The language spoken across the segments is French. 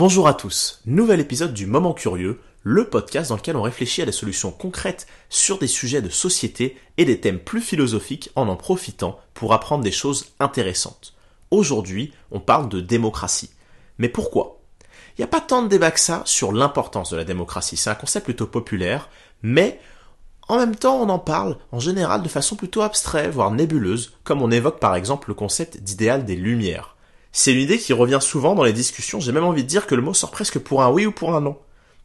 Bonjour à tous, nouvel épisode du Moment Curieux, le podcast dans lequel on réfléchit à des solutions concrètes sur des sujets de société et des thèmes plus philosophiques en en profitant pour apprendre des choses intéressantes. Aujourd'hui, on parle de démocratie. Mais pourquoi? Il n'y a pas tant de débat que ça sur l'importance de la démocratie. C'est un concept plutôt populaire, mais en même temps, on en parle en général de façon plutôt abstraite, voire nébuleuse, comme on évoque par exemple le concept d'idéal des lumières. C'est une idée qui revient souvent dans les discussions, j'ai même envie de dire que le mot sort presque pour un oui ou pour un non.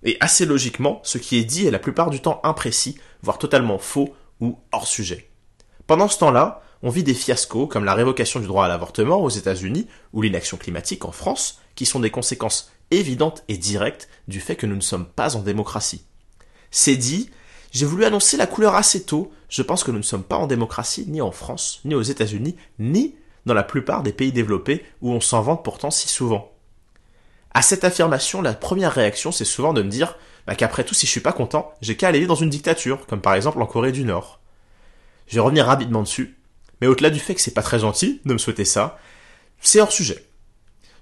Et assez logiquement, ce qui est dit est la plupart du temps imprécis, voire totalement faux ou hors sujet. Pendant ce temps-là, on vit des fiascos comme la révocation du droit à l'avortement aux États-Unis ou l'inaction climatique en France, qui sont des conséquences évidentes et directes du fait que nous ne sommes pas en démocratie. C'est dit, j'ai voulu annoncer la couleur assez tôt, je pense que nous ne sommes pas en démocratie ni en France, ni aux États-Unis, ni dans la plupart des pays développés où on s'en vante pourtant si souvent. À cette affirmation, la première réaction, c'est souvent de me dire bah, qu'après tout, si je suis pas content, j'ai qu'à aller dans une dictature, comme par exemple en Corée du Nord. Je vais revenir rapidement dessus, mais au-delà du fait que c'est pas très gentil de me souhaiter ça, c'est hors sujet.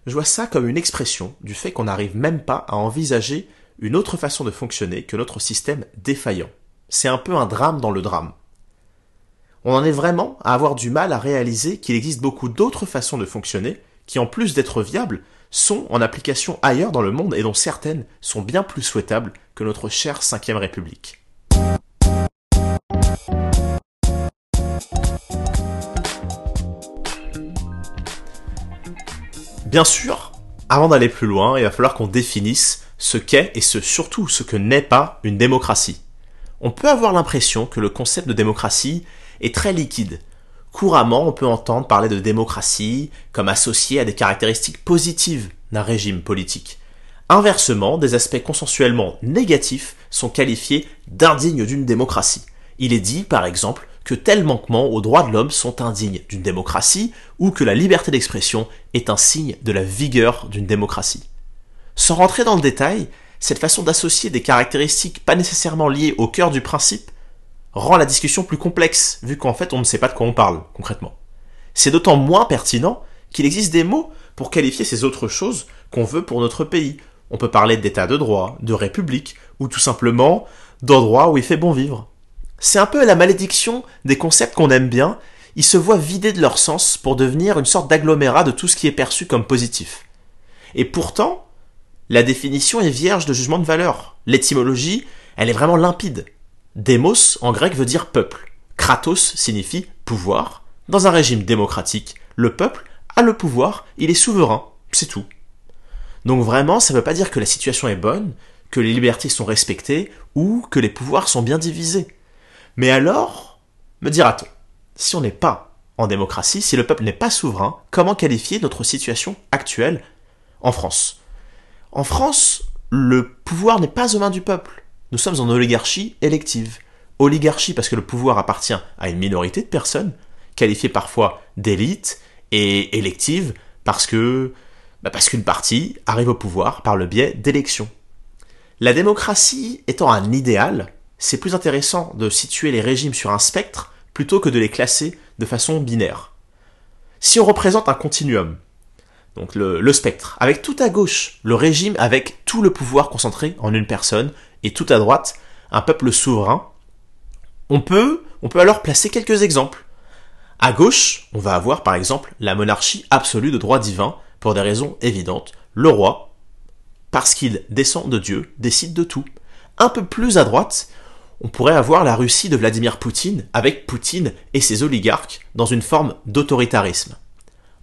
Je vois ça comme une expression du fait qu'on n'arrive même pas à envisager une autre façon de fonctionner que notre système défaillant. C'est un peu un drame dans le drame on en est vraiment à avoir du mal à réaliser qu'il existe beaucoup d'autres façons de fonctionner qui, en plus d'être viables, sont en application ailleurs dans le monde et dont certaines sont bien plus souhaitables que notre chère Ve République. Bien sûr, avant d'aller plus loin, il va falloir qu'on définisse ce qu'est et ce surtout ce que n'est pas une démocratie. On peut avoir l'impression que le concept de démocratie est très liquide. Couramment, on peut entendre parler de démocratie comme associé à des caractéristiques positives d'un régime politique. Inversement, des aspects consensuellement négatifs sont qualifiés d'indignes d'une démocratie. Il est dit, par exemple, que tels manquements aux droits de l'homme sont indignes d'une démocratie ou que la liberté d'expression est un signe de la vigueur d'une démocratie. Sans rentrer dans le détail, cette façon d'associer des caractéristiques pas nécessairement liées au cœur du principe rend la discussion plus complexe, vu qu'en fait on ne sait pas de quoi on parle, concrètement. C'est d'autant moins pertinent qu'il existe des mots pour qualifier ces autres choses qu'on veut pour notre pays. On peut parler d'état de droit, de république, ou tout simplement d'endroit où il fait bon vivre. C'est un peu la malédiction des concepts qu'on aime bien, ils se voient vidés de leur sens pour devenir une sorte d'agglomérat de tout ce qui est perçu comme positif. Et pourtant, la définition est vierge de jugement de valeur. L'étymologie, elle est vraiment limpide. Demos en grec veut dire peuple. Kratos signifie pouvoir. Dans un régime démocratique, le peuple a le pouvoir, il est souverain, c'est tout. Donc vraiment, ça ne veut pas dire que la situation est bonne, que les libertés sont respectées ou que les pouvoirs sont bien divisés. Mais alors, me dira-t-on, si on n'est pas en démocratie, si le peuple n'est pas souverain, comment qualifier notre situation actuelle en France? En France, le pouvoir n'est pas aux mains du peuple. Nous sommes en oligarchie élective. Oligarchie parce que le pouvoir appartient à une minorité de personnes, qualifiées parfois d'élite, et élective parce que bah parce qu'une partie arrive au pouvoir par le biais d'élections. La démocratie étant un idéal, c'est plus intéressant de situer les régimes sur un spectre plutôt que de les classer de façon binaire. Si on représente un continuum, donc le, le, spectre, avec tout à gauche, le régime avec tout le pouvoir concentré en une personne, et tout à droite un peuple souverain, on peut, on peut alors placer quelques exemples. À gauche, on va avoir par exemple la monarchie absolue de droit divin, pour des raisons évidentes. Le roi, parce qu'il descend de Dieu, décide de tout. Un peu plus à droite, on pourrait avoir la Russie de Vladimir Poutine, avec Poutine et ses oligarques, dans une forme d'autoritarisme.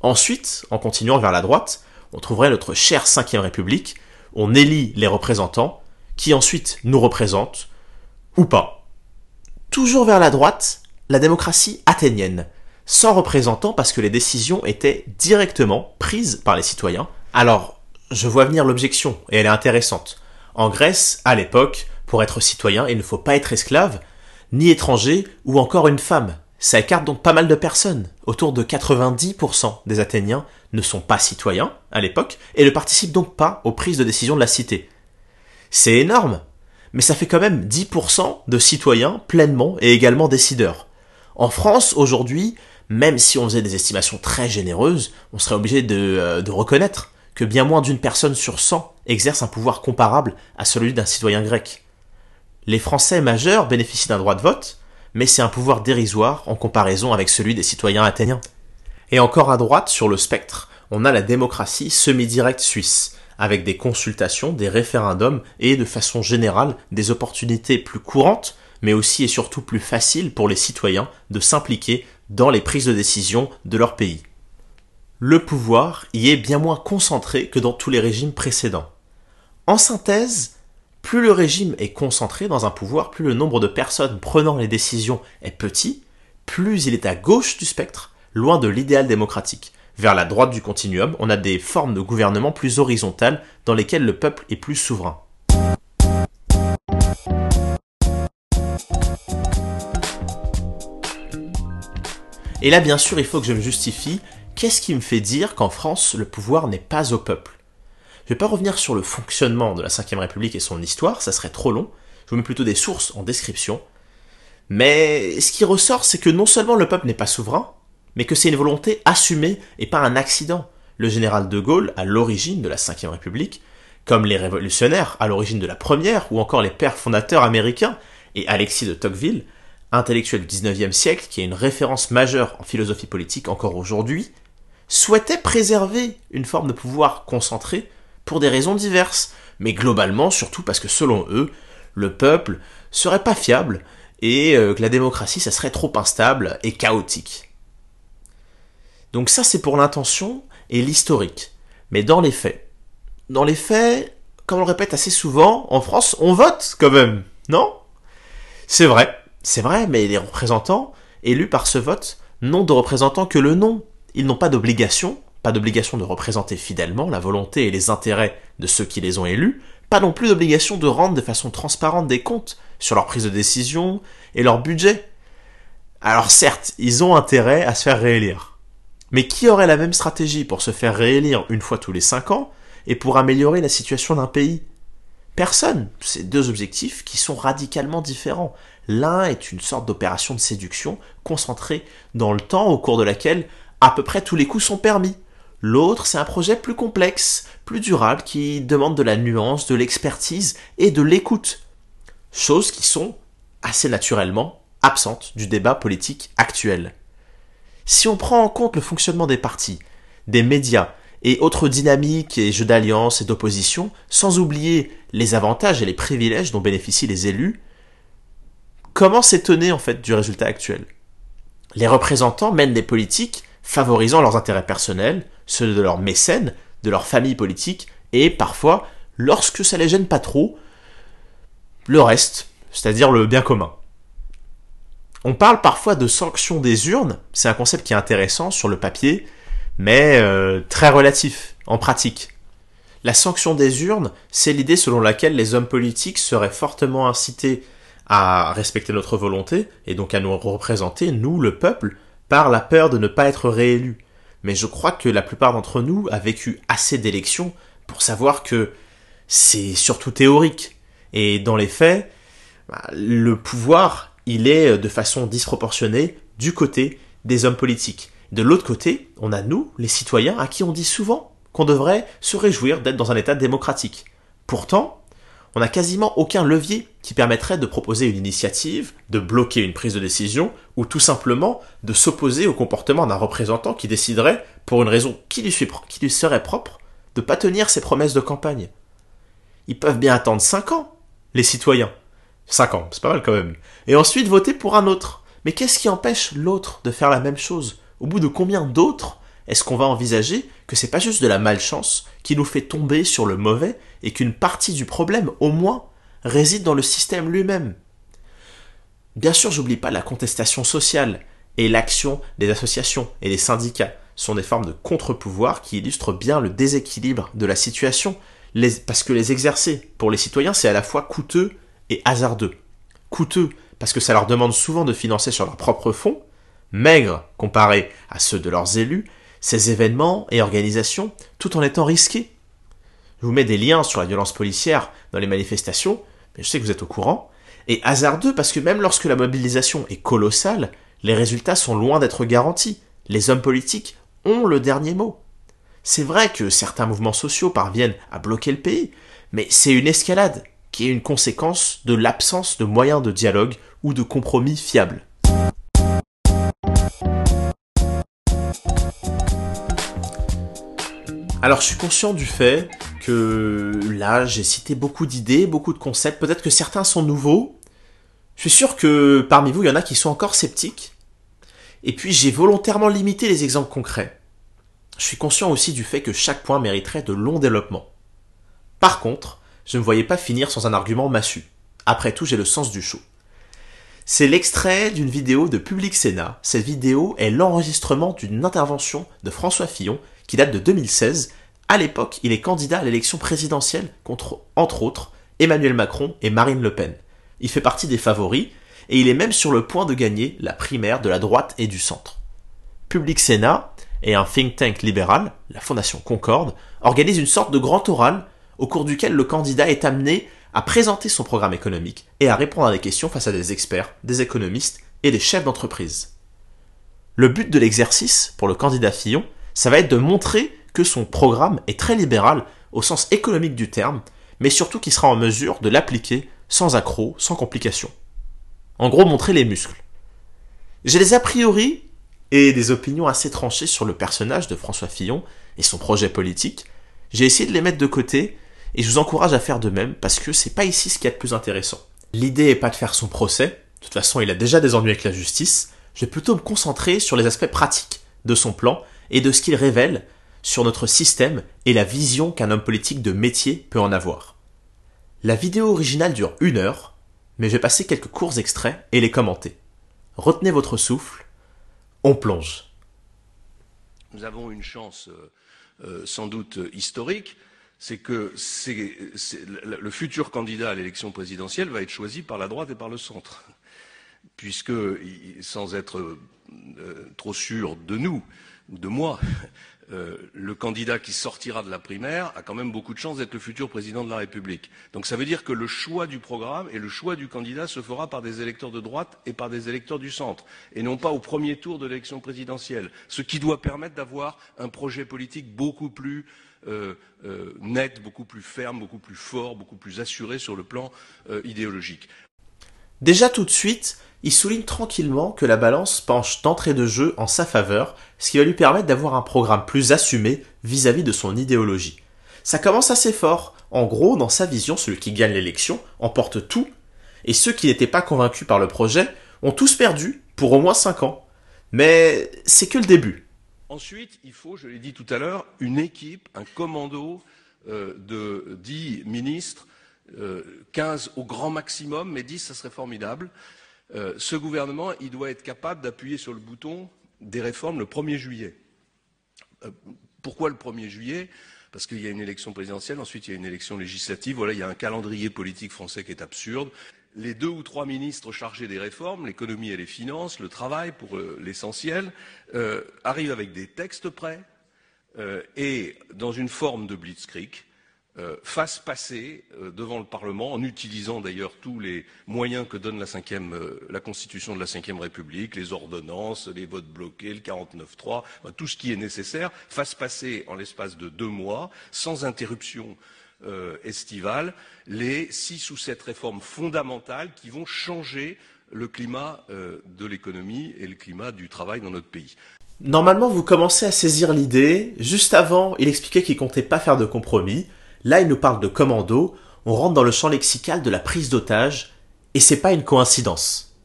Ensuite, en continuant vers la droite, on trouverait notre chère Ve République, on élit les représentants, qui ensuite nous représente, ou pas. Toujours vers la droite, la démocratie athénienne, sans représentants parce que les décisions étaient directement prises par les citoyens. Alors, je vois venir l'objection, et elle est intéressante. En Grèce, à l'époque, pour être citoyen, il ne faut pas être esclave, ni étranger, ou encore une femme. Ça écarte donc pas mal de personnes. Autour de 90% des Athéniens ne sont pas citoyens à l'époque et ne participent donc pas aux prises de décision de la cité. C'est énorme, mais ça fait quand même 10% de citoyens pleinement et également décideurs. En France, aujourd'hui, même si on faisait des estimations très généreuses, on serait obligé de, euh, reconnaître que bien moins d'une personne sur 100 exerce un pouvoir comparable à celui d'un citoyen grec. Les Français majeurs bénéficient d'un droit de vote, mais c'est un pouvoir dérisoire en comparaison avec celui des citoyens athéniens. Et encore à droite, sur le spectre, on a la démocratie semi-directe suisse, avec des consultations, des référendums et, de façon générale, des opportunités plus courantes, mais aussi et surtout plus faciles pour les citoyens de s'impliquer dans les prises de décision de leur pays. Le pouvoir y est bien moins concentré que dans tous les régimes précédents. En synthèse, plus le régime est concentré dans un pouvoir, plus le nombre de personnes prenant les décisions est petit, plus il est à gauche du spectre, loin de l'idéal démocratique. Vers la droite du continuum, on a des formes de gouvernement plus horizontales dans lesquelles le peuple est plus souverain. Et là, bien sûr, il faut que je me justifie. Qu'est-ce qui me fait dire qu'en France, le pouvoir n'est pas au peuple? Je vais pas revenir sur le fonctionnement de la Ve République et son histoire, ça serait trop long. Je vous mets plutôt des sources en description. Mais ce qui ressort, c'est que non seulement le peuple n'est pas souverain, mais que c'est une volonté assumée et pas un accident. Le général de Gaulle, à l'origine de la Ve République, comme les révolutionnaires à l'origine de la première, ou encore les pères fondateurs américains, et Alexis de Tocqueville, intellectuel du XIXe siècle, qui est une référence majeure en philosophie politique encore aujourd'hui, souhaitait préserver une forme de pouvoir concentré pour des raisons diverses, mais globalement surtout parce que selon eux, le peuple serait pas fiable et euh, que la démocratie ça serait trop instable et chaotique. Donc ça c'est pour l'intention et l'historique. Mais dans les faits, dans les faits, comme on le répète assez souvent, en France, on vote quand même, non? C'est vrai, c'est vrai, mais les représentants, élus par ce vote, n'ont de représentants que le nom. Ils n'ont pas d'obligation pas d'obligation de représenter fidèlement la volonté et les intérêts de ceux qui les ont élus, pas non plus d'obligation de rendre de façon transparente des comptes sur leur prise de décision et leur budget. Alors certes, ils ont intérêt à se faire réélire. Mais qui aurait la même stratégie pour se faire réélire une fois tous les cinq ans et pour améliorer la situation d'un pays? Personne. C'est deux objectifs qui sont radicalement différents. L'un est une sorte d'opération de séduction concentrée dans le temps au cours de laquelle à peu près tous les coups sont permis. L'autre, c'est un projet plus complexe, plus durable, qui demande de la nuance, de l'expertise et de l'écoute. Choses qui sont assez naturellement absentes du débat politique actuel. Si on prend en compte le fonctionnement des partis, des médias et autres dynamiques et jeux d'alliance et d'opposition, sans oublier les avantages et les privilèges dont bénéficient les élus, comment s'étonner en fait du résultat actuel? Les représentants mènent des politiques favorisant leurs intérêts personnels, ceux de leurs mécènes, de leur famille politique, et parfois, lorsque ça les gêne pas trop, le reste, c'est-à-dire le bien commun. On parle parfois de sanction des urnes, c'est un concept qui est intéressant sur le papier, mais euh, très relatif en pratique. La sanction des urnes, c'est l'idée selon laquelle les hommes politiques seraient fortement incités à respecter notre volonté, et donc à nous représenter, nous, le peuple, par la peur de ne pas être réélu. Mais je crois que la plupart d'entre nous a vécu assez d'élections pour savoir que c'est surtout théorique. Et dans les faits, bah, le pouvoir, il est de façon disproportionnée du côté des hommes politiques. De l'autre côté, on a nous, les citoyens, à qui on dit souvent qu'on devrait se réjouir d'être dans un État démocratique. Pourtant, on n'a quasiment aucun levier qui permettrait de proposer une initiative, de bloquer une prise de décision, ou tout simplement de s'opposer au comportement d'un représentant qui déciderait, pour une raison qui lui, serait propre, de pas tenir ses promesses de campagne. Ils peuvent bien attendre 5 ans, les citoyens. 5 ans, c'est pas mal quand même. Et ensuite voter pour un autre. Mais qu'est-ce qui empêche l'autre de faire la même chose? Au bout de combien d'autres est-ce qu'on va envisager que c'est pas juste de la malchance qui nous fait tomber sur le mauvais et qu'une partie du problème, au moins, réside dans le système lui-même? Bien sûr, j'oublie pas la contestation sociale et l'action des associations et des syndicats sont des formes de contre-pouvoir qui illustrent bien le déséquilibre de la situation, parce que les exercer pour les citoyens, c'est à la fois coûteux et hasardeux. Coûteux parce que ça leur demande souvent de financer sur leur propre fonds, maigre comparé à ceux de leurs élus, ces événements et organisations tout en étant risqués. Je vous mets des liens sur la violence policière dans les manifestations, mais je sais que vous êtes au courant, et hasardeux parce que même lorsque la mobilisation est colossale, les résultats sont loin d'être garantis. Les hommes politiques ont le dernier mot. C'est vrai que certains mouvements sociaux parviennent à bloquer le pays, mais c'est une escalade qui est une conséquence de l'absence de moyens de dialogue ou de compromis fiables. Alors je suis conscient du fait que là j'ai cité beaucoup d'idées, beaucoup de concepts, peut-être que certains sont nouveaux. Je suis sûr que parmi vous il y en a qui sont encore sceptiques. Et puis j'ai volontairement limité les exemples concrets. Je suis conscient aussi du fait que chaque point mériterait de longs développements. Par contre, je ne voyais pas finir sans un argument massu. Après tout, j'ai le sens du show. C'est l'extrait d'une vidéo de Public Sénat. Cette vidéo est l'enregistrement d'une intervention de François Fillon qui date de 2016. À l'époque, il est candidat à l'élection présidentielle contre, entre autres, Emmanuel Macron et Marine Le Pen. Il fait partie des favoris et il est même sur le point de gagner la primaire de la droite et du centre. Public Sénat et un think tank libéral, la Fondation Concorde, organisent une sorte de grand oral au cours duquel le candidat est amené à présenter son programme économique et à répondre à des questions face à des experts, des économistes et des chefs d'entreprise. Le but de l'exercice, pour le candidat Fillon, ça va être de montrer que son programme est très libéral au sens économique du terme, mais surtout qu'il sera en mesure de l'appliquer sans accroc, sans complications. En gros, montrer les muscles. J'ai des a priori et des opinions assez tranchées sur le personnage de François Fillon et son projet politique. J'ai essayé de les mettre de côté et je vous encourage à faire de même parce que c'est pas ici ce qui est le plus intéressant. L'idée est pas de faire son procès. De toute façon, il a déjà des ennuis avec la justice. Je vais plutôt me concentrer sur les aspects pratiques de son plan et de ce qu'il révèle sur notre système et la vision qu'un homme politique de métier peut en avoir. La vidéo originale dure une heure, mais je vais passer quelques courts extraits et les commenter. Retenez votre souffle, on plonge. Nous avons une chance euh, euh, sans doute historique, c'est que le futur candidat à l'élection présidentielle va être choisi par la droite et par le centre, puisque, sans être euh, trop sûr de nous, ou de moi, euh, le candidat qui sortira de la primaire a quand même beaucoup de chances d'être le futur président de la République. Donc ça veut dire que le choix du programme et le choix du candidat se fera par des électeurs de droite et par des électeurs du centre, et non pas au premier tour de l'élection présidentielle, ce qui doit permettre d'avoir un projet politique beaucoup plus euh, euh, net, beaucoup plus ferme, beaucoup plus fort, beaucoup plus assuré sur le plan idéologique. Déjà tout de suite, il souligne tranquillement que la balance penche d'entrée de jeu en sa faveur, ce qui va lui permettre d'avoir un programme plus assumé vis-à-vis de son idéologie. Ça commence assez fort. En gros, dans sa vision, celui qui gagne l'élection emporte tout, et ceux qui n'étaient pas convaincus par le projet ont tous perdu pour au moins 5 ans. Mais c'est que le début. Ensuite, il faut, je l'ai dit tout à l'heure, une équipe, un commando euh, de 10 ministres, 15 euh, au grand maximum, mais 10, ça serait formidable, euh, ce gouvernement, il doit être capable d'appuyer sur le bouton des réformes le 1er juillet. Euh, pourquoi le 1er juillet? Parce qu'il y a une élection présidentielle, ensuite il y a une élection législative. Voilà, il y a un calendrier politique français qui est absurde. Les deux ou trois ministres chargés des réformes, l'économie et les finances, le travail pour euh, l'essentiel, arrivent avec des textes prêts et dans une forme de blitzkrieg euh, fasse passer euh, devant le Parlement, en utilisant d'ailleurs tous les moyens que donne la, euh, la Constitution de la Ve République, les ordonnances, les votes bloqués, le 49-3, tout ce qui est nécessaire, fasse passer en l'espace de deux mois, sans interruption estivale, les six ou sept réformes fondamentales qui vont changer le climat de l'économie et le climat du travail dans notre pays. Normalement, vous commencez à saisir l'idée. Juste avant, il expliquait qu'il comptait pas faire de compromis. Là, il nous parle de commando, on rentre dans le champ lexical de la prise d'otage, et c'est pas une coïncidence.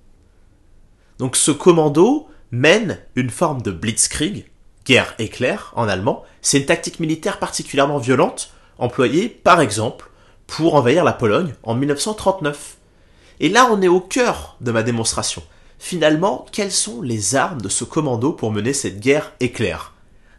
Donc ce commando mène une forme de blitzkrieg, guerre éclair en allemand, c'est une tactique militaire particulièrement violente, employée par exemple pour envahir la Pologne en 1939. Et là on est au cœur de ma démonstration. Finalement, quelles sont les armes de ce commando pour mener cette guerre éclair?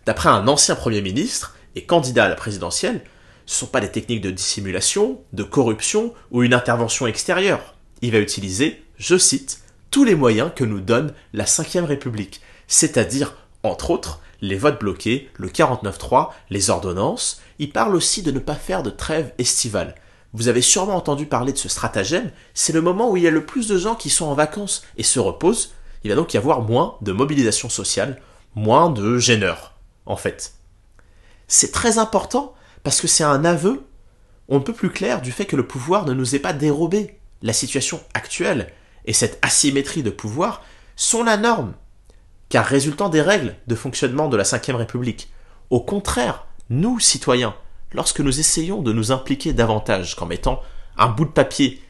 D'après un ancien Premier ministre et candidat à la présidentielle, ce ne sont pas des techniques de dissimulation, de corruption ou une intervention extérieure. Il va utiliser, je cite, tous les moyens que nous donne la Ve République, c'est-à-dire, entre autres, les votes bloqués, le 49-3, les ordonnances. Il parle aussi de ne pas faire de trêve estivale. Vous avez sûrement entendu parler de ce stratagème, c'est le moment où il y a le plus de gens qui sont en vacances et se reposent. Il va donc y avoir moins de mobilisation sociale, moins de gêneurs, en fait. C'est très important parce que c'est un aveu, on ne peut plus clair du fait que le pouvoir ne nous est pas dérobé. La situation actuelle et cette asymétrie de pouvoir sont la norme, car résultant des règles de fonctionnement de la Ve République. Au contraire, nous, citoyens, lorsque nous essayons de nous impliquer davantage qu'en mettant un bout de papier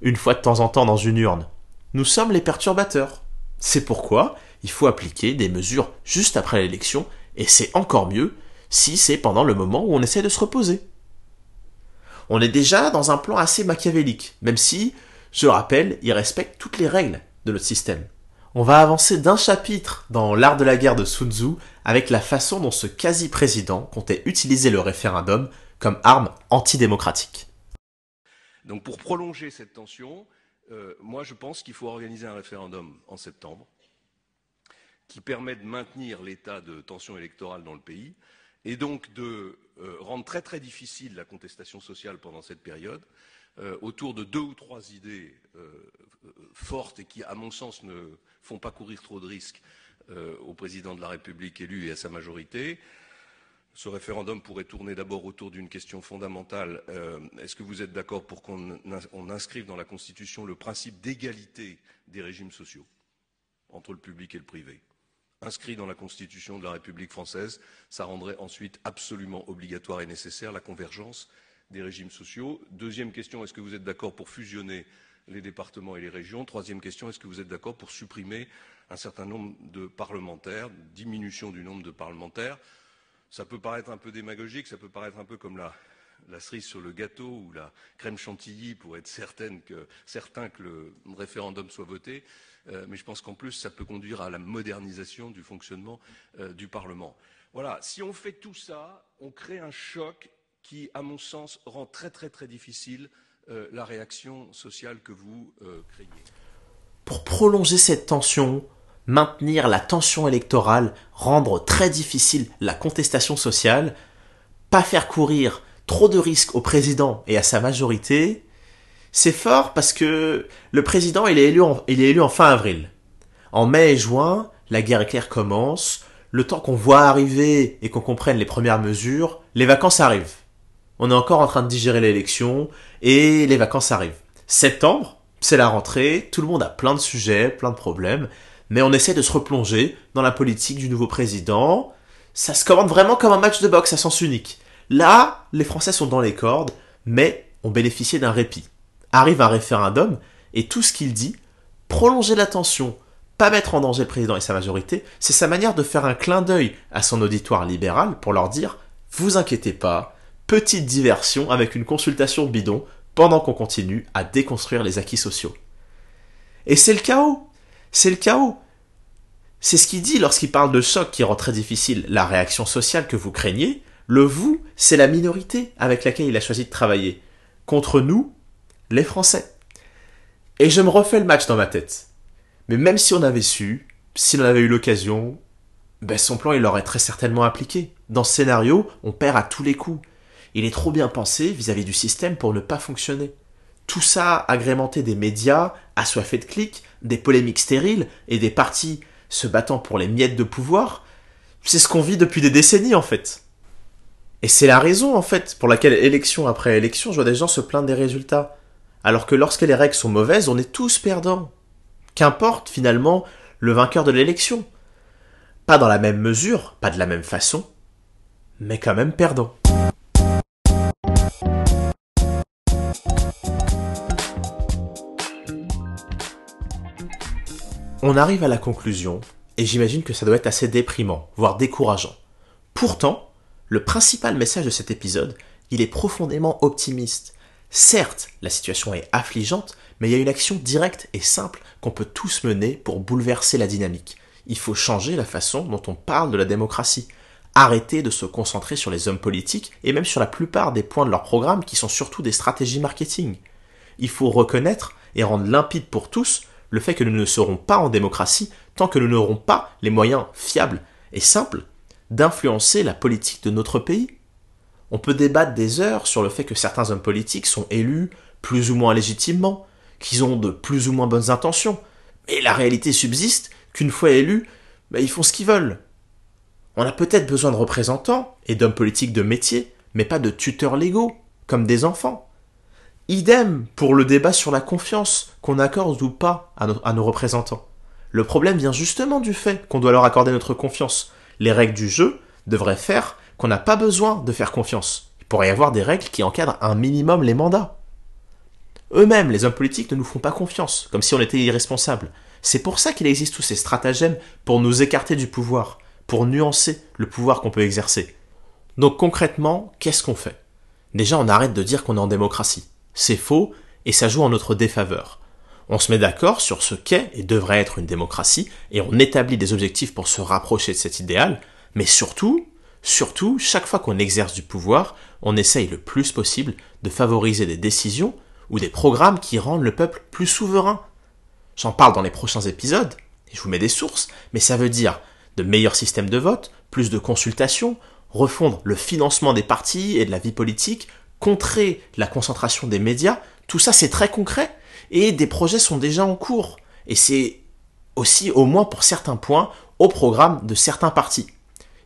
une fois de temps en temps dans une urne, nous sommes les perturbateurs. C'est pourquoi il faut appliquer des mesures juste après l'élection, et c'est encore mieux si c'est pendant le moment où on essaie de se reposer. On est déjà dans un plan assez machiavélique, même si, je rappelle, il respecte toutes les règles de notre système. On va avancer d'un chapitre dans l'art de la guerre de Sun Tzu avec la façon dont ce quasi-président comptait utiliser le référendum comme arme antidémocratique. Donc pour prolonger cette tension, euh, moi je pense qu'il faut organiser un référendum en septembre qui permet de maintenir l'état de tension électorale dans le pays et donc de euh, rendre très très difficile la contestation sociale pendant cette période euh, autour de deux ou trois idées fortes et qui, à mon sens, ne font pas courir trop de risques au président de la République élu et à sa majorité. Ce référendum pourrait tourner d'abord autour d'une question fondamentale. Euh, est-ce que vous êtes d'accord pour qu'on inscrive dans la Constitution le principe d'égalité des régimes sociaux entre le public et le privé? Inscrit dans la Constitution de la République française, ça rendrait ensuite absolument obligatoire et nécessaire la convergence des régimes sociaux. Deuxième question, est-ce que vous êtes d'accord pour fusionner les départements et les régions Troisième question, est-ce que vous êtes d'accord pour supprimer un certain nombre de parlementaires, diminution du nombre de parlementaires? Ça peut paraître un peu démagogique, ça peut paraître un peu comme la, cerise sur le gâteau ou la crème chantilly pour être certain que, le référendum soit voté. Euh, mais je pense qu'en plus, ça peut conduire à la modernisation du fonctionnement euh, du Parlement. Voilà, si on fait tout ça, on crée un choc qui, à mon sens, rend très très très difficile euh, la réaction sociale que vous craignez. Pour prolonger cette tension, maintenir la tension électorale, rendre très difficile la contestation sociale, pas faire courir trop de risques au président et à sa majorité, c'est fort parce que le président il est élu en, il est élu en fin avril. En mai et juin, la guerre éclair commence, le temps qu'on voit arriver et qu'on comprenne les premières mesures, les vacances arrivent. On est encore en train de digérer l'élection et les vacances arrivent. Septembre, c'est la rentrée, tout le monde a plein de sujets, plein de problèmes, mais on essaie de se replonger dans la politique du nouveau président. Ça se commande vraiment comme un match de boxe à sens unique. Là, les Français sont dans les cordes, mais ont bénéficié d'un répit. Arrive un référendum, et tout ce qu'il dit, prolonger la tension, pas mettre en danger le président et sa majorité, c'est sa manière de faire un clin d'œil à son auditoire libéral pour leur dire Vous inquiétez pas, petite diversion avec une consultation bidon pendant qu'on continue à déconstruire les acquis sociaux. Et c'est le chaos c'est le chaos. C'est ce qu'il dit lorsqu'il parle de choc qui rend très difficile la réaction sociale que vous craignez. Le vous, c'est la minorité avec laquelle il a choisi de travailler. Contre nous, les Français. Et je me refais le match dans ma tête. Mais même si on avait su, si on avait eu l'occasion, ben son plan il l'aurait très certainement appliqué. Dans ce scénario, on perd à tous les coups. Il est trop bien pensé vis-à-vis -vis du système pour ne pas fonctionner. Tout ça agrémenté des médias assoiffés de clics, des polémiques stériles et des partis se battant pour les miettes de pouvoir, c'est ce qu'on vit depuis des décennies en fait. Et c'est la raison en fait pour laquelle élection après élection, je vois des gens se plaindre des résultats. Alors que lorsque les règles sont mauvaises, on est tous perdants. Qu'importe finalement le vainqueur de l'élection. Pas dans la même mesure, pas de la même façon, mais quand même perdant. On arrive à la conclusion, et j'imagine que ça doit être assez déprimant, voire décourageant. Pourtant, le principal message de cet épisode, il est profondément optimiste. Certes, la situation est affligeante, mais il y a une action directe et simple qu'on peut tous mener pour bouleverser la dynamique. Il faut changer la façon dont on parle de la démocratie. Arrêter de se concentrer sur les hommes politiques et même sur la plupart des points de leur programme qui sont surtout des stratégies marketing. Il faut reconnaître et rendre limpide pour tous le fait que nous ne serons pas en démocratie tant que nous n'aurons pas les moyens fiables et simples d'influencer la politique de notre pays. On peut débattre des heures sur le fait que certains hommes politiques sont élus plus ou moins légitimement, qu'ils ont de plus ou moins bonnes intentions, mais la réalité subsiste qu'une fois élus, ben, ils font ce qu'ils veulent. On a peut-être besoin de représentants et d'hommes politiques de métier, mais pas de tuteurs légaux, comme des enfants. Idem pour le débat sur la confiance qu'on accorde ou pas à, nos représentants. Le problème vient justement du fait qu'on doit leur accorder notre confiance. Les règles du jeu devraient faire qu'on n'a pas besoin de faire confiance. Il pourrait y avoir des règles qui encadrent un minimum les mandats. Eux-mêmes, les hommes politiques, ne nous font pas confiance, comme si on était irresponsables. C'est pour ça qu'il existe tous ces stratagèmes pour nous écarter du pouvoir, pour nuancer le pouvoir qu'on peut exercer. Donc concrètement, qu'est-ce qu'on fait? Déjà, on arrête de dire qu'on est en démocratie. C'est faux, et ça joue en notre défaveur. On se met d'accord sur ce qu'est et devrait être une démocratie, et on établit des objectifs pour se rapprocher de cet idéal, mais surtout, surtout, chaque fois qu'on exerce du pouvoir, on essaye le plus possible de favoriser des décisions ou des programmes qui rendent le peuple plus souverain. J'en parle dans les prochains épisodes, et je vous mets des sources, mais ça veut dire de meilleurs systèmes de vote, plus de consultations, refondre le financement des partis et de la vie politique, contrer la concentration des médias, tout ça c'est très concret, et des projets sont déjà en cours, et c'est aussi, au moins pour certains points, au programme de certains partis.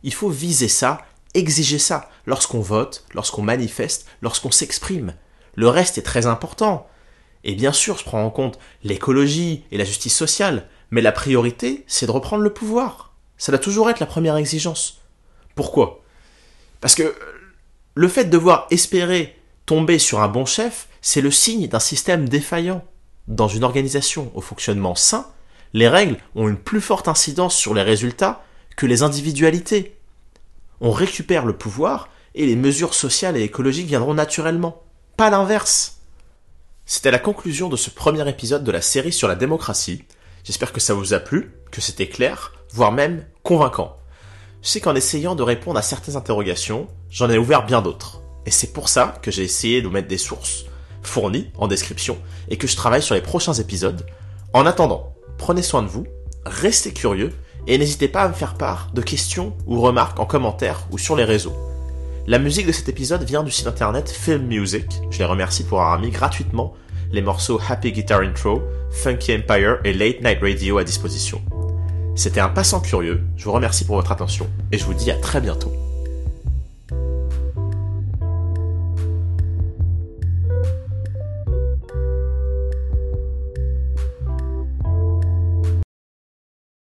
Il faut viser ça, exiger ça, lorsqu'on vote, lorsqu'on manifeste, lorsqu'on s'exprime. Le reste est très important. Et bien sûr, je prends en compte l'écologie et la justice sociale, mais la priorité, c'est de reprendre le pouvoir. Ça doit toujours être la première exigence. Pourquoi? Parce que le fait de devoir espérer tomber sur un bon chef, c'est le signe d'un système défaillant. Dans une organisation au fonctionnement sain, les règles ont une plus forte incidence sur les résultats que les individualités. On récupère le pouvoir et les mesures sociales et écologiques viendront naturellement pas l'inverse. C'était la conclusion de ce premier épisode de la série sur la démocratie. J'espère que ça vous a plu, que c'était clair, voire même convaincant. Sais qu'en essayant de répondre à certaines interrogations, j'en ai ouvert bien d'autres. Et c'est pour ça que j'ai essayé de mettre des sources fournies en description et que je travaille sur les prochains épisodes. En attendant, prenez soin de vous, restez curieux et n'hésitez pas à me faire part de questions ou remarques en commentaire ou sur les réseaux. La musique de cet épisode vient du site internet Film Music. Je les remercie pour avoir mis gratuitement les morceaux Happy Guitar Intro, Funky Empire et Late Night Radio à disposition. C'était un passant curieux, je vous remercie pour votre attention et je vous dis à très bientôt.